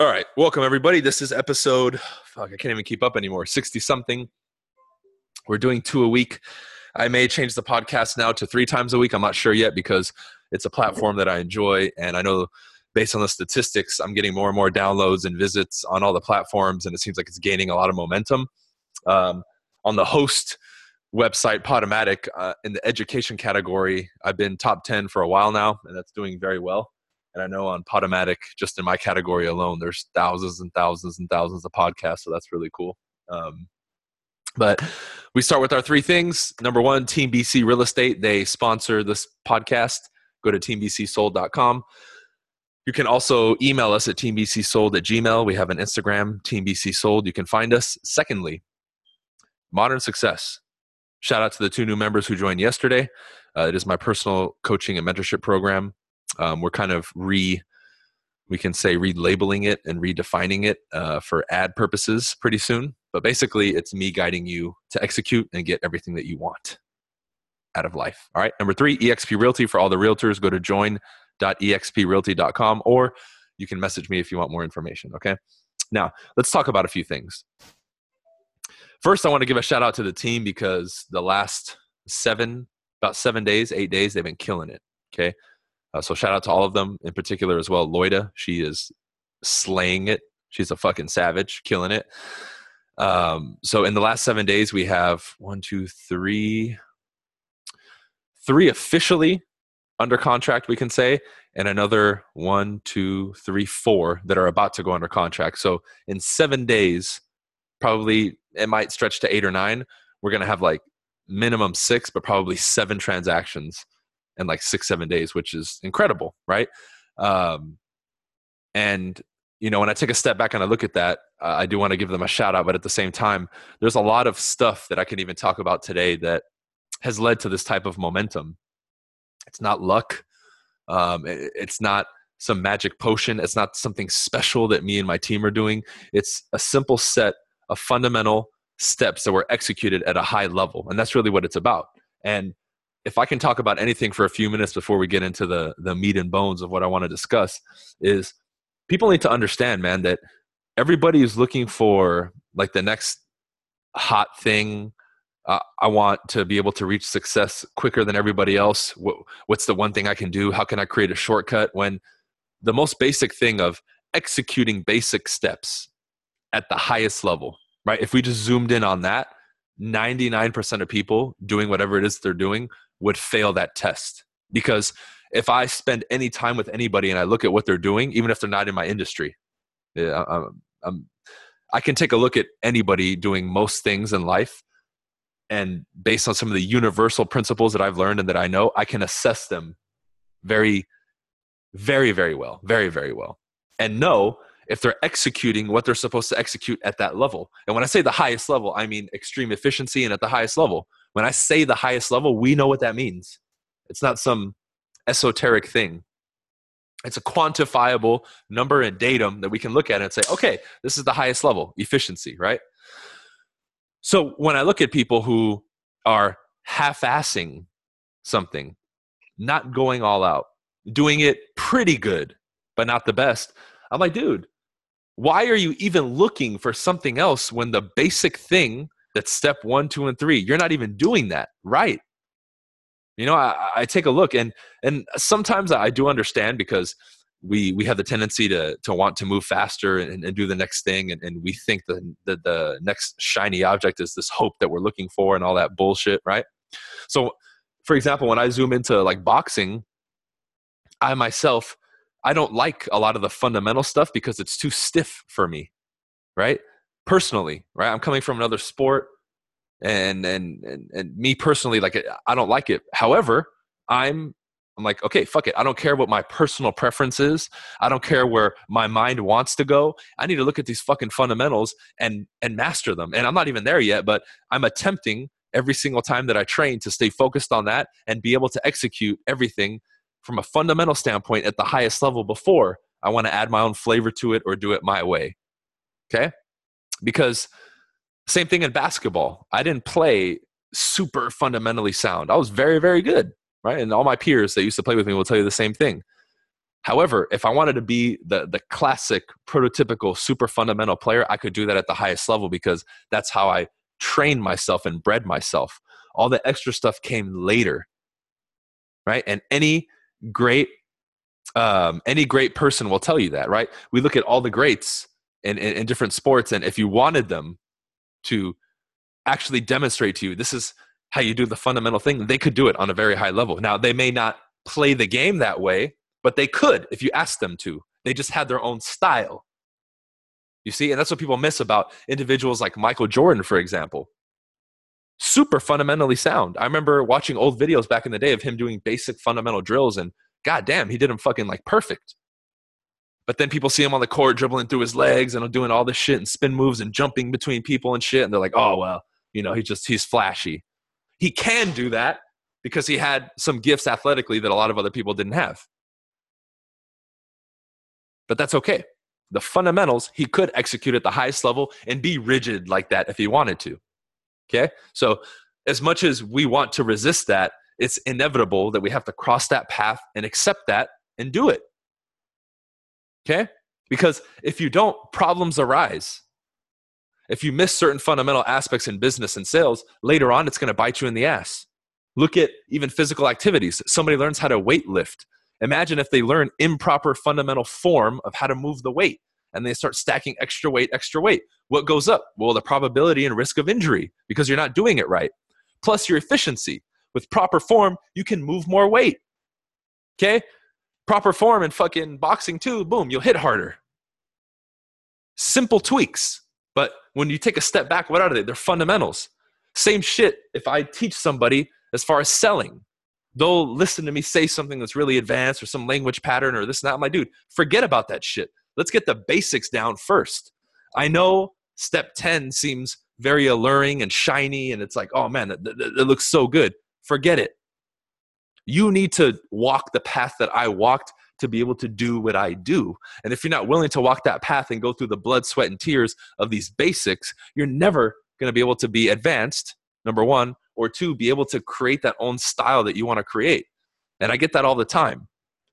All right, welcome everybody. This is episode. Fuck, I can't even keep up anymore. Sixty something. We're doing two a week. I may change the podcast now to three times a week. I'm not sure yet because it's a platform that I enjoy, and I know based on the statistics, I'm getting more and more downloads and visits on all the platforms, and it seems like it's gaining a lot of momentum. Um, on the host website, Podomatic, uh, in the education category, I've been top 10 for a while now, and that's doing very well. And I know on Podomatic, just in my category alone, there's thousands and thousands and thousands of podcasts. So that's really cool. Um, but we start with our three things. Number one, Team BC Real Estate. They sponsor this podcast. Go to teambcsold.com. You can also email us at teambcsold at gmail. We have an Instagram, teambcsold. You can find us. Secondly, Modern Success. Shout out to the two new members who joined yesterday. Uh, it is my personal coaching and mentorship program. Um, we're kind of re, we can say relabeling it and redefining it uh, for ad purposes pretty soon. But basically, it's me guiding you to execute and get everything that you want out of life. All right. Number three, EXP Realty for all the realtors. Go to join.exprealty.com or you can message me if you want more information. Okay. Now, let's talk about a few things. First, I want to give a shout out to the team because the last seven, about seven days, eight days, they've been killing it. Okay. Uh, so shout out to all of them, in particular as well. Loida, she is slaying it. She's a fucking savage, killing it. Um, so in the last seven days, we have one, two, three, three officially under contract, we can say, and another one, two, three, four that are about to go under contract. So in seven days, probably it might stretch to eight or nine. We're gonna have like minimum six, but probably seven transactions in like six seven days which is incredible right? Um, and you know when i take a step back and i look at that uh, i do want to give them a shout out but at the same time there's a lot of stuff that i can even talk about today that has led to this type of momentum. It's not luck. Um, it, it's not some magic potion. It's not something special that me and my team are doing. It's a simple set of fundamental steps that were executed at a high level and that's really what it's about. And if I can talk about anything for a few minutes before we get into the the meat and bones of what I want to discuss is people need to understand, man, that everybody is looking for like the next hot thing. Uh, I want to be able to reach success quicker than everybody else. What, what's the one thing I can do? How can I create a shortcut? When the most basic thing of executing basic steps at the highest level, right? If we just zoomed in on that, 99% of people doing whatever it is they're doing would fail that test because if I spend any time with anybody and I look at what they're doing, even if they're not in my industry, I'm, I'm, i can take a look at anybody doing most things in life. And based on some of the universal principles that I've learned and that I know, I can assess them very, very, very well, very, very well, and know if they're executing what they're supposed to execute at that level. And when I say the highest level, I mean extreme efficiency and at the highest level. When I say the highest level, we know what that means. It's not some esoteric thing. It's a quantifiable number and datum that we can look at and say, okay, this is the highest level efficiency, right? So when I look at people who are half assing something, not going all out, doing it pretty good, but not the best, I'm like, dude, why are you even looking for something else when the basic thing that's step one, two, and three. You're not even doing that right. You know, I, I take a look and and sometimes I do understand because we we have the tendency to to want to move faster and, and do the next thing and, and we think the, the the next shiny object is this hope that we're looking for and all that bullshit right so for example when i zoom into like boxing i myself i don't like a lot of the fundamental stuff because it's too stiff for me right personally, right? I'm coming from another sport and and and, and me personally like eh, I don't like it. However, I'm I'm like, okay, fuck it. I don't care what my personal preference is. I don't care where my mind wants to go. I need to look at these fucking fundamentals and and master them. And I'm not even there yet, but I'm attempting every single time that I train to stay focused on that and be able to execute everything from a fundamental standpoint at the highest level before I want to add my own flavor to it or do it my way. Okay? because same thing in basketball. I didn't play super fundamentally sound. I was very, very good, right? And all my peers that used to play with me will tell you the same thing. However, if I wanted to be the the classic prototypical super fundamental player, I could do that at the highest level because that's how I trained myself and bred myself. All the extra stuff came later. Right? And any great um, any great person will tell you that, right? We look at all the greats in, in, in different sports, and if you wanted them to actually demonstrate to you this is how you do the fundamental thing, they could do it on a very high level. Now, they may not play the game that way, but they could if you asked them to. They just had their own style. You see, and that's what people miss about individuals like Michael Jordan, for example. Super fundamentally sound. I remember watching old videos back in the day of him doing basic fundamental drills, and goddamn, he did them fucking like perfect. But then people see him on the court dribbling through his legs and doing all this shit and spin moves and jumping between people and shit, and they're like, oh well, you know, he just he's flashy. He can do that because he had some gifts athletically that a lot of other people didn't have but that's okay. The fundamentals he could execute at the highest level and be rigid like that if he wanted to. Okay? So, as much as we want to resist that, it's inevitable that we have to cross that path and accept that and do it. Okay? Because if you don't, problems arise. If you miss certain fundamental aspects in business and sales, later on it's going to bite you in the ass. Look at even physical activities. Somebody learns how to weight lift. Imagine if they learn improper fundamental form of how to move the weight and they start stacking extra weight, extra weight. What goes up? Well, the probability and risk of injury because you're not doing it right. Plus your efficiency. With proper form, you can move more weight. Okay? Proper form in fucking boxing too, boom, you'll hit harder. Simple tweaks. But when you take a step back, what are they? They're fundamentals. Same shit if I teach somebody as far as selling they'll listen to me say something that's really advanced or some language pattern or this and that. Like, dude, forget about that shit. Let's get the basics down first. I know step 10 seems very alluring and shiny, and it's like, oh man, it, it looks so good. Forget it. You need to walk the path that I walked to be able to do what I do. And if you're not willing to walk that path and go through the blood, sweat, and tears of these basics, you're never going to be able to be advanced, number one, or two be able to create that own style that you want to create and i get that all the time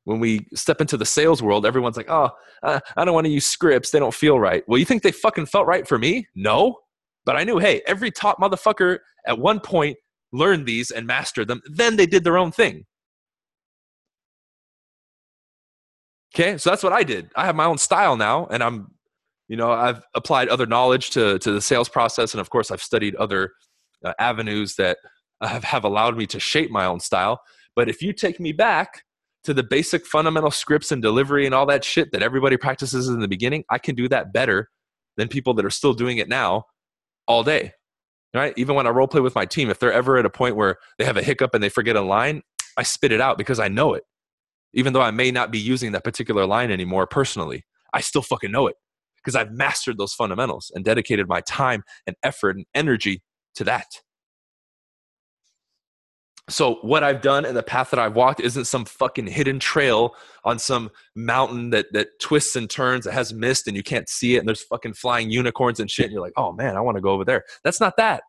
when we step into the sales world everyone's like oh i don't want to use scripts they don't feel right. Well you think they fucking felt right for me? No. But i knew hey every top motherfucker at one point learned these and mastered them then they did their own thing. Okay so that's what i did. I have my own style now and i'm you know i've applied other knowledge to to the sales process and of course i've studied other uh, avenues that have, have allowed me to shape my own style. But if you take me back to the basic fundamental scripts and delivery and all that shit that everybody practices in the beginning, I can do that better than people that are still doing it now all day. Right? Even when I role play with my team, if they're ever at a point where they have a hiccup and they forget a line, I spit it out because I know it. Even though I may not be using that particular line anymore personally, I still fucking know it because I've mastered those fundamentals and dedicated my time and effort and energy to that. So, what I've done and the path that I've walked isn't some fucking hidden trail on some mountain that, that twists and turns, that has mist and you can't see it, and there's fucking flying unicorns and shit. And you're like, oh man, I want to go over there. That's not that.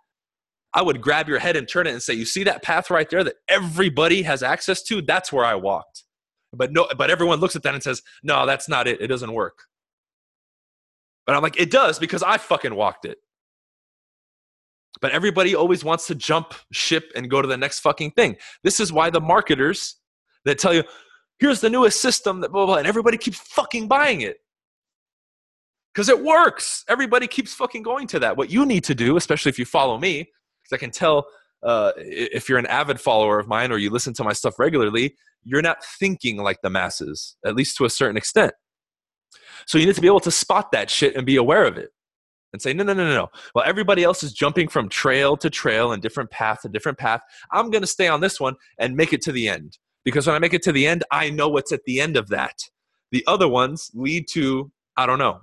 I would grab your head and turn it and say, you see that path right there that everybody has access to? That's where I walked. But no, but everyone looks at that and says, no, that's not it. It doesn't work. But I'm like, it does because I fucking walked it. But everybody always wants to jump ship and go to the next fucking thing. This is why the marketers that tell you, here's the newest system that blah, blah, blah and everybody keeps fucking buying it. Because it works. Everybody keeps fucking going to that. What you need to do, especially if you follow me, because I can tell uh, if you're an avid follower of mine or you listen to my stuff regularly, you're not thinking like the masses, at least to a certain extent. So you need to be able to spot that shit and be aware of it and say, no, no, no, no, no. Well, everybody else is jumping from trail to trail and different path to different path. I'm going to stay on this one and make it to the end. Because when I make it to the end, I know what's at the end of that. The other ones lead to, I don't know.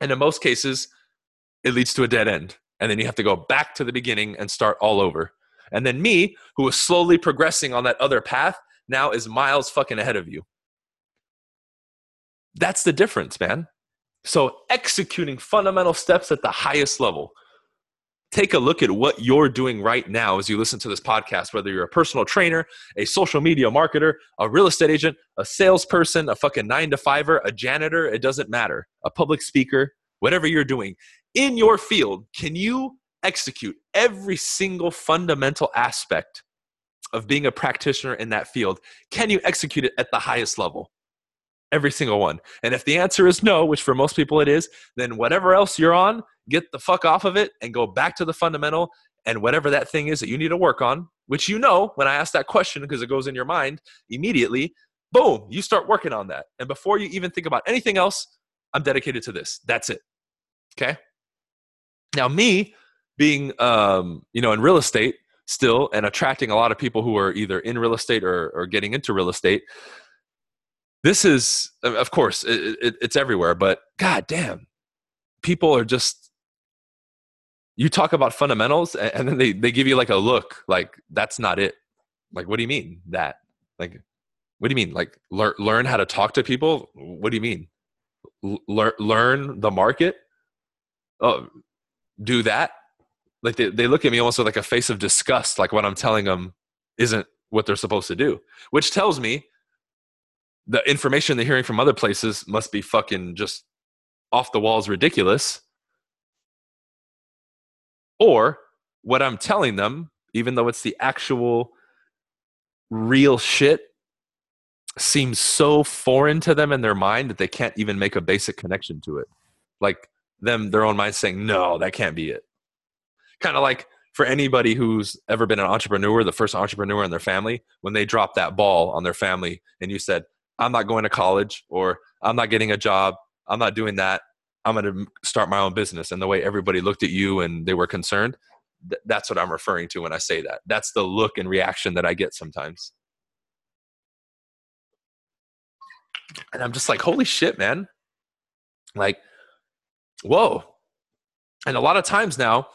And in most cases, it leads to a dead end. And then you have to go back to the beginning and start all over. And then me, who was slowly progressing on that other path, now is miles fucking ahead of you. That's the difference, man. So, executing fundamental steps at the highest level. take a look at what you're doing right now as you listen to this podcast, whether you're a personal trainer, a social media marketer, a real estate agent, a salesperson, a fucking nine to fiver, a janitor, it doesn't matter, a public speaker, whatever you're doing in your field, can you execute every single fundamental aspect of being a practitioner in that field? Can you execute it at the highest level? Every single one. And if the answer is no, which for most people it is, then whatever else you're on, get the fuck off of it and go back to the fundamental and whatever that thing is that you need to work on, which you know when I ask that question because it goes in your mind immediately, boom, you start working on that. And before you even think about anything else, I'm dedicated to this. That's it. Okay? Now, me being, um, you know, in real estate still and attracting a lot of people who are either in real estate or, or getting into real estate, this is, of course, it, it, it's everywhere, but god damn, people are just you talk about fundamentals and then they, they give you like a look like that's not it. Like what do you mean that? Like what do you mean? Like learn learn how to talk to people? What do you mean? Learn learn the market? Oh do that? Like they, they look at me almost with like a face of disgust like what i'm telling them isn't what they're supposed to do which tells me the information they're hearing from other places must be fucking just off the walls ridiculous or what I'm telling them, even though it's the actual real shit, seems so foreign to them in their mind that they can't even make a basic connection to it. Like them, their own mind saying, no, that can't be it. Kind of like for anybody who's ever been an entrepreneur, the first entrepreneur in their family, when they drop that ball on their family and you said, I'm not going to college or I'm not getting a job, I'm not doing that, I'm going to start my own business. And the way everybody looked at you and they were concerned, th- that's what I'm referring to when I say that. That's the look and reaction that I get sometimes. And I'm just like, holy shit, man. Like, whoa. And a lot of times now,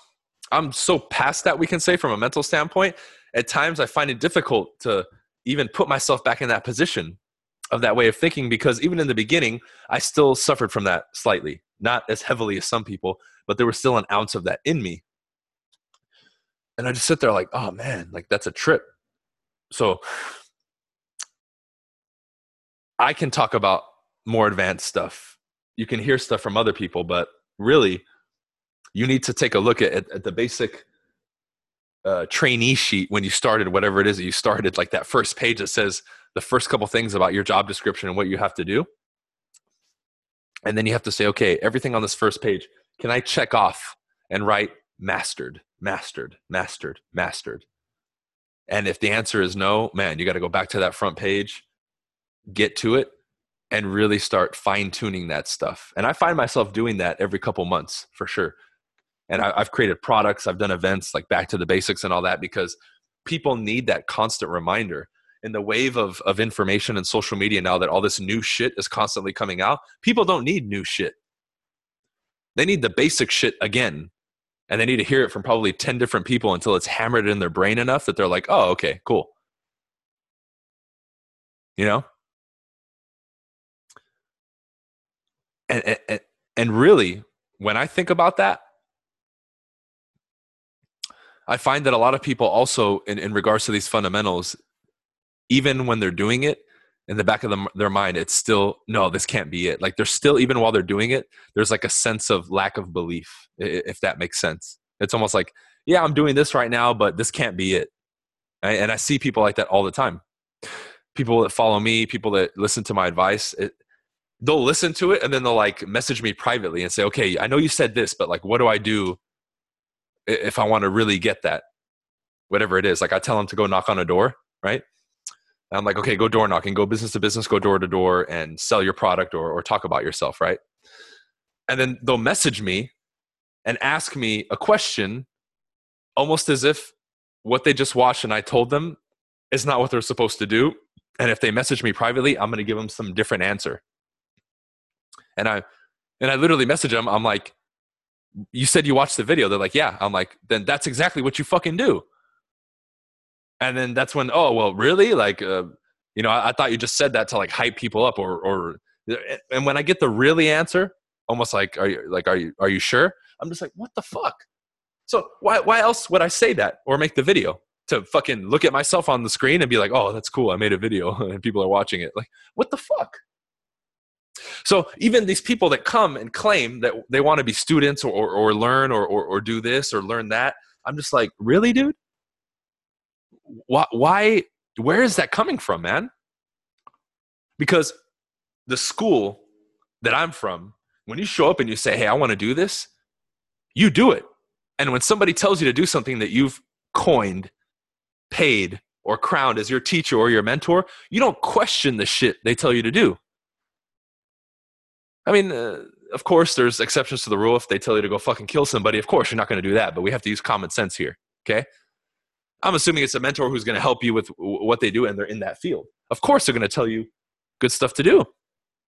I'm so past that, we can say, from a mental standpoint. At times, I find it difficult to even put myself back in that position of that way of thinking because even in the beginning, I still suffered from that slightly not as heavily as some people, but there was still an ounce of that in me. And I just sit there like, oh man, like that's a trip. So I can talk about more advanced stuff. You can hear stuff from other people, but really, you need to take a look at, at, at the basic uh, trainee sheet when you started, whatever it is that you started, like that first page that says the first couple things about your job description and what you have to do. And then you have to say okay everything on this first page can i check off and write mastered mastered mastered mastered? And if the answer is no man you got to go back to that front page get to it and really start fine tuning that stuff. And i find myself doing that every couple months for sure. And I, have created products i've done events like back to the basics and all that because people need that constant reminder in the wave of, of information and social media now that all this new shit is constantly coming out, people don't need new shit. They need the basic shit again. And they need to hear it from probably 10 different people until it's hammered in their brain enough that they're like, oh, okay, cool. You know? And, and, and really, when I think about that, I find that a lot of people also, in, in regards to these fundamentals, even when they're doing it in the back of the, their mind it's still no this can't be it. Like there's still even while they're doing it there's like a sense of lack of belief if that makes sense. It's almost like yeah i'm doing this right now but this can't be it. And i see people like that all the time. People that follow me people that listen to my advice it, they'll listen to it and then they'll like message me privately and say okay i know you said this but like what do i do if i want to really get that? Whatever it is. Like i tell them to go knock on a door right I'm like, okay, go door knocking, go business to business, go door to door and sell your product or, or talk about yourself, right? And then they'll message me and ask me a question almost as if what they just watched and I told them is not what they're supposed to do. And if they message me privately, I'm going to give them some different answer. And I, and I literally message them. I'm like, you said you watched the video. They're like, yeah. I'm like, then that's exactly what you fucking do and then that's when oh well really like uh, you know I, I, thought you just said that to like hype people up or or and when i get the really answer almost like are you like are you are you sure i'm just like what the fuck So why why else would I say that or make the video? To fucking look at myself on the screen and be like, oh, that's cool. I made a video and people are watching it. Like, what the fuck? So even these people that come and claim that they want to be students or, or, or learn or, or, or do this or learn that, I'm just like, really, dude? Why, why, where is that coming from, man? Because the school that I'm from, when you show up and you say, hey, I want to do this, you do it. And when somebody tells you to do something that you've coined, paid, or crowned as your teacher or your mentor, you don't question the shit they tell you to do. I mean, uh, of course, there's exceptions to the rule. If they tell you to go fucking kill somebody, of course, you're not going to do that. But we have to use common sense here. Okay. I'm assuming it's a mentor who's going to help you with what they do and they're in that field. Of course, they're going to tell you good stuff to do.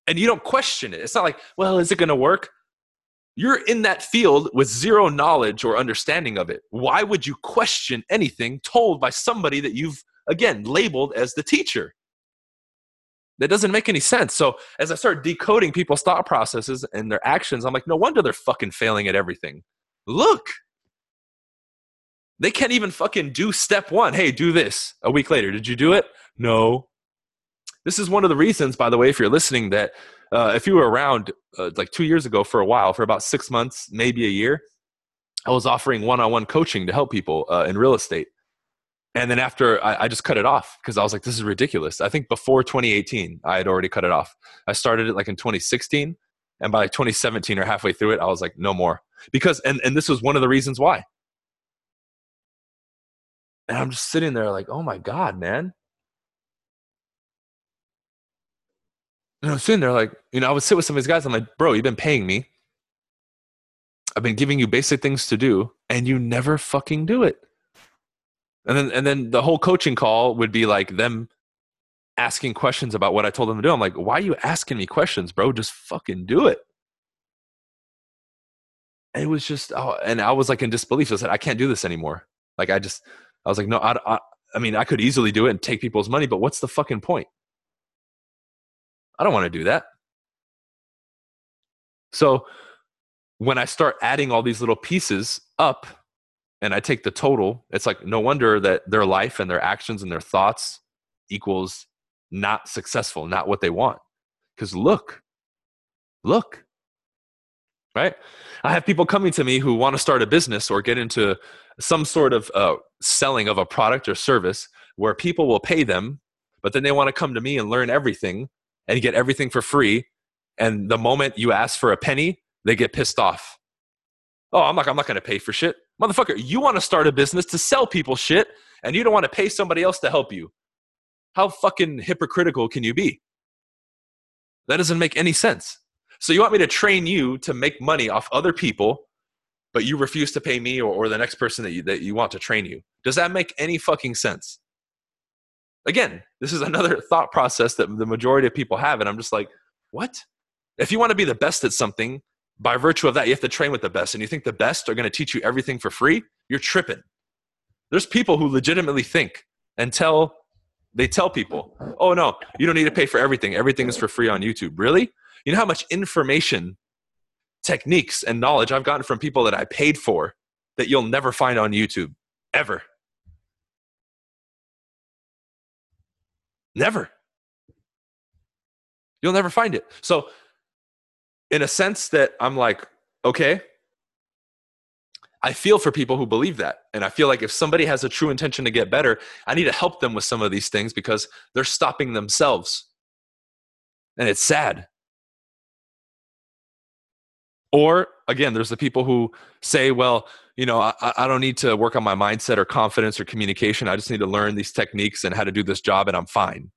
And you don't question it. It's not like, well, is it going to work? You're in that field with zero knowledge or understanding of it. Why would you question anything told by somebody that you've, again, labeled as the teacher? That doesn't make any sense. So as I start decoding people's thought processes and their actions, I'm like, no wonder they're fucking failing at everything. Look, they can't even fucking do step one. Hey, do this. A week later, did you do it? No. This is one of the reasons, by the way, if you're listening, that uh, if you were around uh, like two years ago for a while, for about six months, maybe a year, I was offering one on one coaching to help people uh, in real estate. And then after, I, I just cut it off because I was like, this is ridiculous. I think before 2018, I had already cut it off. I started it like in 2016. And by 2017 or halfway through it, I was like, no more. Because, and, and this was one of the reasons why. And I'm just sitting there like, oh my God, man. And I was sitting there like, you know, I would sit with some of these guys. I'm like, bro, you've been paying me. I've been giving you basic things to do, and you never fucking do it. And then and then the whole coaching call would be like them asking questions about what I told them to do. I'm like, why are you asking me questions, bro? Just fucking do it. And it was just, oh, and I was like in disbelief. I said, I can't do this anymore. Like I just, I was like, no, I, I, I mean, I could easily do it and take people's money, but what's the fucking point? I don't want to do that. So when I start adding all these little pieces up and I take the total, it's like no wonder that their life and their actions and their thoughts equals not successful, not what they want. Because look, look, right? I have people coming to me who want to start a business or get into some sort of uh, selling of a product or service where people will pay them, but then they want to come to me and learn everything and get everything for free. And the moment you ask for a penny, they get pissed off. Oh, I'm like, I'm not going to pay for shit. Motherfucker, you want to start a business to sell people shit and you don't want to pay somebody else to help you. How fucking hypocritical can you be? That doesn't make any sense. So you want me to train you to make money off other people, but you refuse to pay me or, or the next person that you, that you want to train you. Does that make any fucking sense? Again, this is another thought process that the majority of people have. And I'm just like, what? If you want to be the best at something, by virtue of that, you have to train with the best. And you think the best are going to teach you everything for free? You're tripping. There's people who legitimately think and tell, they tell people, oh no, you don't need to pay for everything. Everything is for free on YouTube. Really? You know how much information, techniques, and knowledge I've gotten from people that I paid for that you'll never find on YouTube, ever. Never. You'll never find it. So, in a sense, that I'm like, okay, I feel for people who believe that. And I feel like if somebody has a true intention to get better, I need to help them with some of these things because they're stopping themselves. And it's sad. Or again, there's the people who say, well, you know, I, I, don't need to work on my mindset or confidence or communication. I just need to learn these techniques and how to do this job, and I'm fine,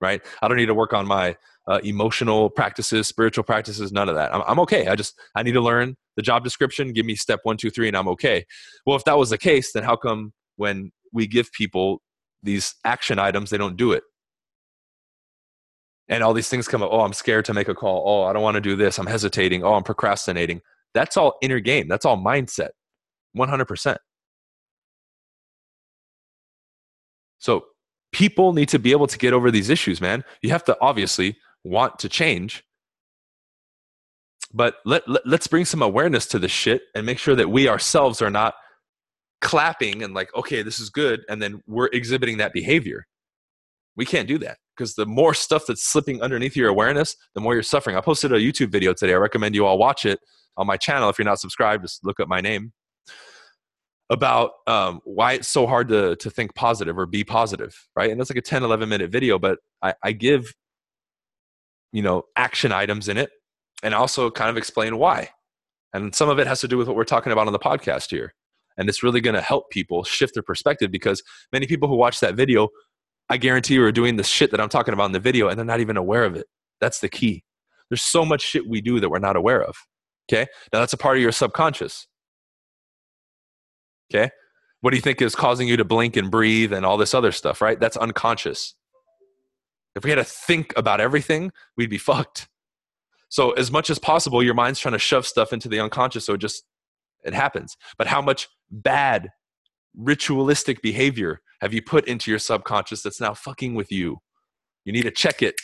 right? I don't need to work on my uh, emotional practices, spiritual practices, none of that. I'm, I'm okay. I just I need to learn the job description. Give me step one, two, three, and I'm okay. Well, if that was the case, then how come when we give people these action items, they don't do it? And all these things come up oh i'm scared to make a call. Oh i don't want to do this. I'm hesitating. Oh i'm procrastinating. That's all inner game. That's all mindset. 100% so people need to be able to get over these issues man. You have to obviously want to change. But let, let, us bring some awareness to this shit and make sure that we ourselves are not clapping and like, okay, this is good, and then we're exhibiting that behavior. We can't do that because the more stuff that's slipping underneath your awareness, the more you're suffering. I posted a YouTube video today. I recommend you all watch it on my channel. If you're not subscribed, just look up my name about um, why it's so hard to, to think positive or be positive, right? And it's like a 10, 11 minute video, but I, I give, you know, action items in it and also kind of explain why. And some of it has to do with what we're talking about on the podcast here. And it's really going to help people shift their perspective because many people who watch that video, I guarantee you are doing the shit that I'm talking about in the video and they're not even aware of it. That's the key. There's so much shit we do that we're not aware of. Okay. Now that's a part of your subconscious. Okay. What do you think is causing you to blink and breathe and all this other stuff, right? That's unconscious. If we had to think about everything, we'd be fucked. So as much as possible, your mind's trying to shove stuff into the unconscious so it just it happens. But how much bad ritualistic behavior have you put into your subconscious that's now fucking with you? You need to check it.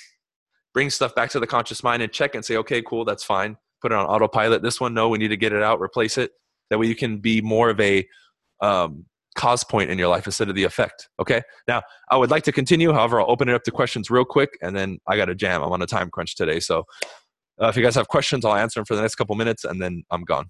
Bring stuff back to the conscious mind and check and say, okay, cool, that's fine. Put it on autopilot. This one, no, we need to get it out, replace it. That way you can be more of a um, cause point in your life instead of the effect. Okay. Now, I would like to continue. However, I'll open it up to questions real quick and then I got a jam. I'm on a time crunch today. So uh, if you guys have questions, I'll answer them for the next couple minutes and then I'm gone.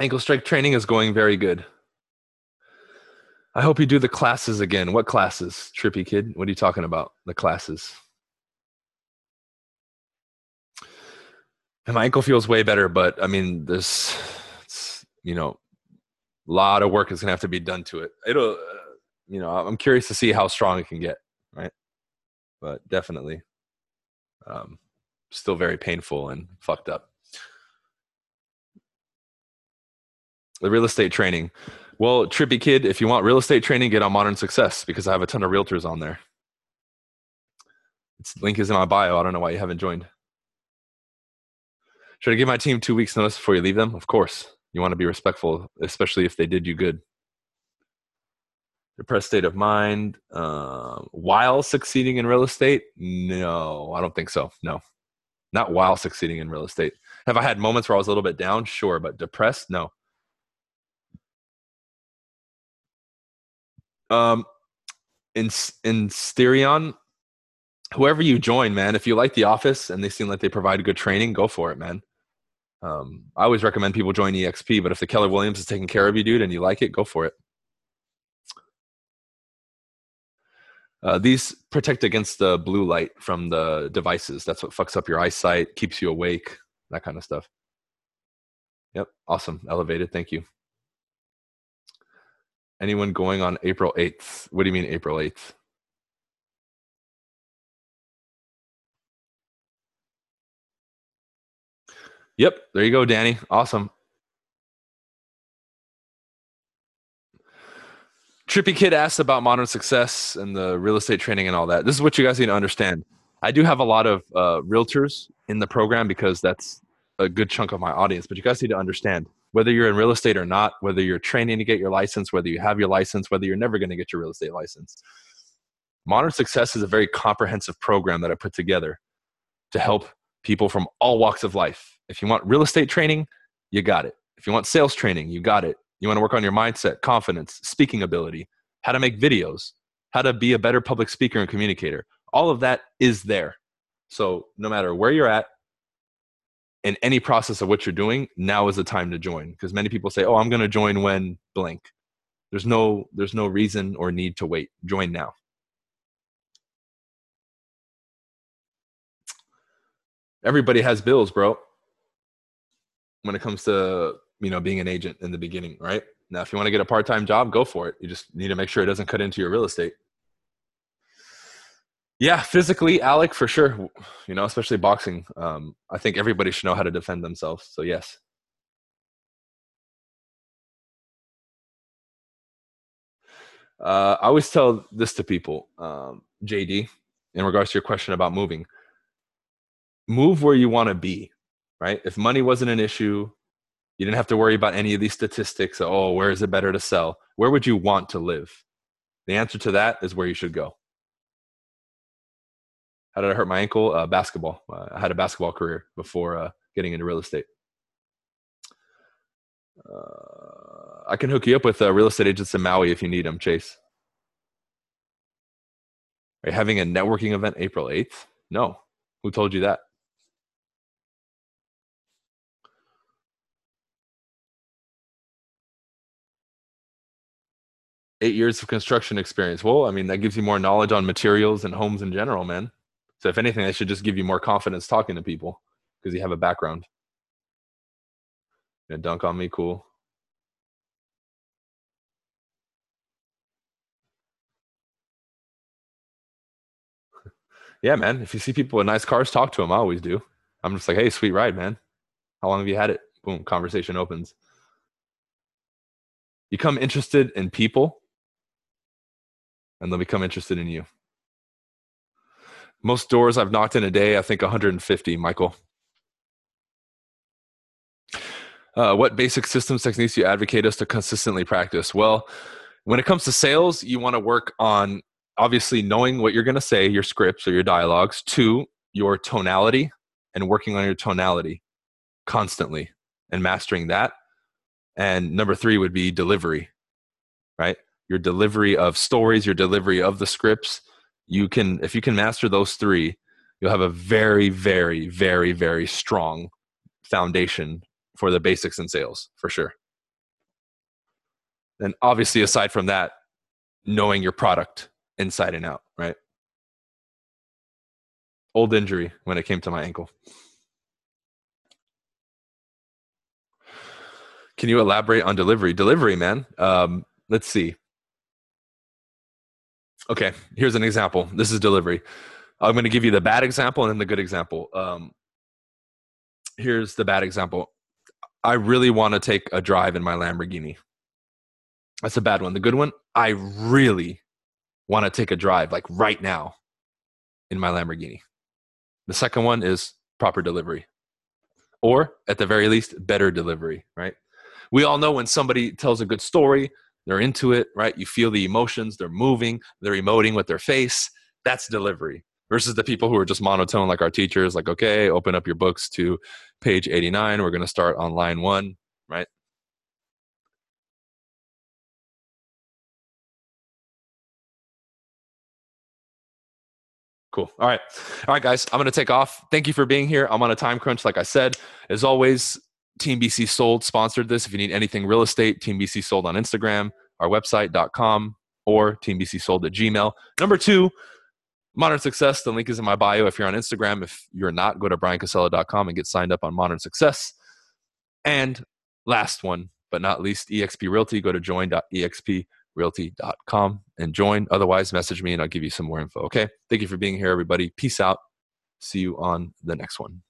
Ankle strike training is going very good. I hope you do the classes again. What classes, Trippy Kid? What are you talking about? The classes. And my ankle feels way better, but I mean, this, you know, a lot of work is gonna have to be done to it. It'll, uh, you know, I'm curious to see how strong it can get, right? But definitely, um, still very painful and fucked up. The real estate training. Well, Trippy Kid, if you want real estate training, get on Modern Success because I have a ton of realtors on there. Its link is in my bio. I don't know why you haven't joined. Should I give my team two weeks' notice before you leave them? Of course. You want to be respectful, especially if they did you good. Depressed state of mind uh, while succeeding in real estate? No, I don't think so. No, not while succeeding in real estate. Have I had moments where I was a little bit down? Sure, but depressed? No. Um, in in Sterion, whoever you join, man, if you like The Office and they seem like they provide good training, go for it, man. Um, I always recommend people join EXP, but if the Keller Williams is taking care of you, dude, and you like it, go for it. Uh, these protect against the blue light from the devices. That's what fucks up your eyesight, keeps you awake, that kind of stuff. Yep, awesome. Elevated. Thank you. Anyone going on April 8th? What do you mean April 8th? Yep, there you go, Danny. Awesome. Trippy Kid asked about modern success and the real estate training and all that. This is what you guys need to understand. I do have a lot of uh, realtors in the program because that's a good chunk of my audience, but you guys need to understand whether you're in real estate or not, whether you're training to get your license, whether you have your license, whether you're never going to get your real estate license. Modern Success is a very comprehensive program that I put together to help people from all walks of life. If you want real estate training, you got it. If you want sales training, you got it. You want to work on your mindset, confidence, speaking ability, how to make videos, how to be a better public speaker and communicator. All of that is there. So, no matter where you're at, in any process of what you're doing, now is the time to join. Because many people say, "Oh, I'm going to join when blank." There's no there's no reason or need to wait. Join now. Everybody has bills, bro. When it comes to you know being an agent in the beginning, right? Now, if you want to get a part time job, go for it. You just need to make sure it doesn't cut into your real estate. Yeah, physically, Alec, for sure. You know, especially boxing. Um, I think everybody should know how to defend themselves. So yes. Uh, I always tell this to people, um, JD, in regards to your question about moving. Move where you want to be, right? If money wasn't an issue, you didn't have to worry about any of these statistics. Oh, where is it better to sell? Where would you want to live? The answer to that is where you should go. How did I hurt my ankle? Uh, basketball. Uh, I had a basketball career before uh, getting into real estate. Uh, I can hook you up with uh, real estate agents in Maui if you need them, Chase. Are you having a networking event April 8th? No. Who told you that? Eight years of construction experience. Well, I mean, that gives you more knowledge on materials and homes in general, man. So, if anything, that should just give you more confidence talking to people because you have a background. You dunk on me, cool. yeah, man. If you see people with nice cars, talk to them. I always do. I'm just like, hey, sweet ride, man. How long have you had it? Boom, conversation opens. Become interested in people, and they'll become interested in you. Most doors I've knocked in a day, I think 150, Michael. Uh, what basic systems techniques do you advocate us to consistently practice? Well, when it comes to sales, you want to work on obviously knowing what you're going to say, your scripts or your dialogues, two, your tonality and working on your tonality constantly and mastering that. And number three would be delivery, right? Your delivery of stories, your delivery of the scripts. You can, if you can master those three, you'll have a very, very, very, very strong foundation for the basics in sales for sure. And obviously, aside from that, knowing your product inside and out, right? Old injury when it came to my ankle. Can you elaborate on delivery? Delivery, man. Um, let's see. Okay, here's an example. This is delivery. I'm going to give you the bad example and then the good example. Um, here's the bad example. I really want to take a drive in my Lamborghini. That's a bad one. The good one, I really want to take a drive like right now in my Lamborghini. The second one is proper delivery, or at the very least, better delivery, right? We all know when somebody tells a good story, they're into it, right? You feel the emotions, they're moving, they're emoting with their face. That's delivery versus the people who are just monotone like our teachers like okay open up your books to page 89 we're going to start on line 1 right Cool. All right. All right, guys. I'm going to take off. Thank you for being here. I'm on a time crunch, like I said. As always, Team BC Sold sponsored this. If you need anything real estate, Team BC Sold on Instagram, our website.com, or Team BC Sold at Gmail. Number two, Modern Success, the link is in my bio if you're on Instagram. If you're not, go to bryancasella.com and get signed up on Modern Success. And last one, but not least, eXp Realty. Go to join.exprealty.com and join. Otherwise, message me and I'll give you some more info. Okay. Thank you for being here, everybody. Peace out. See you on the next one.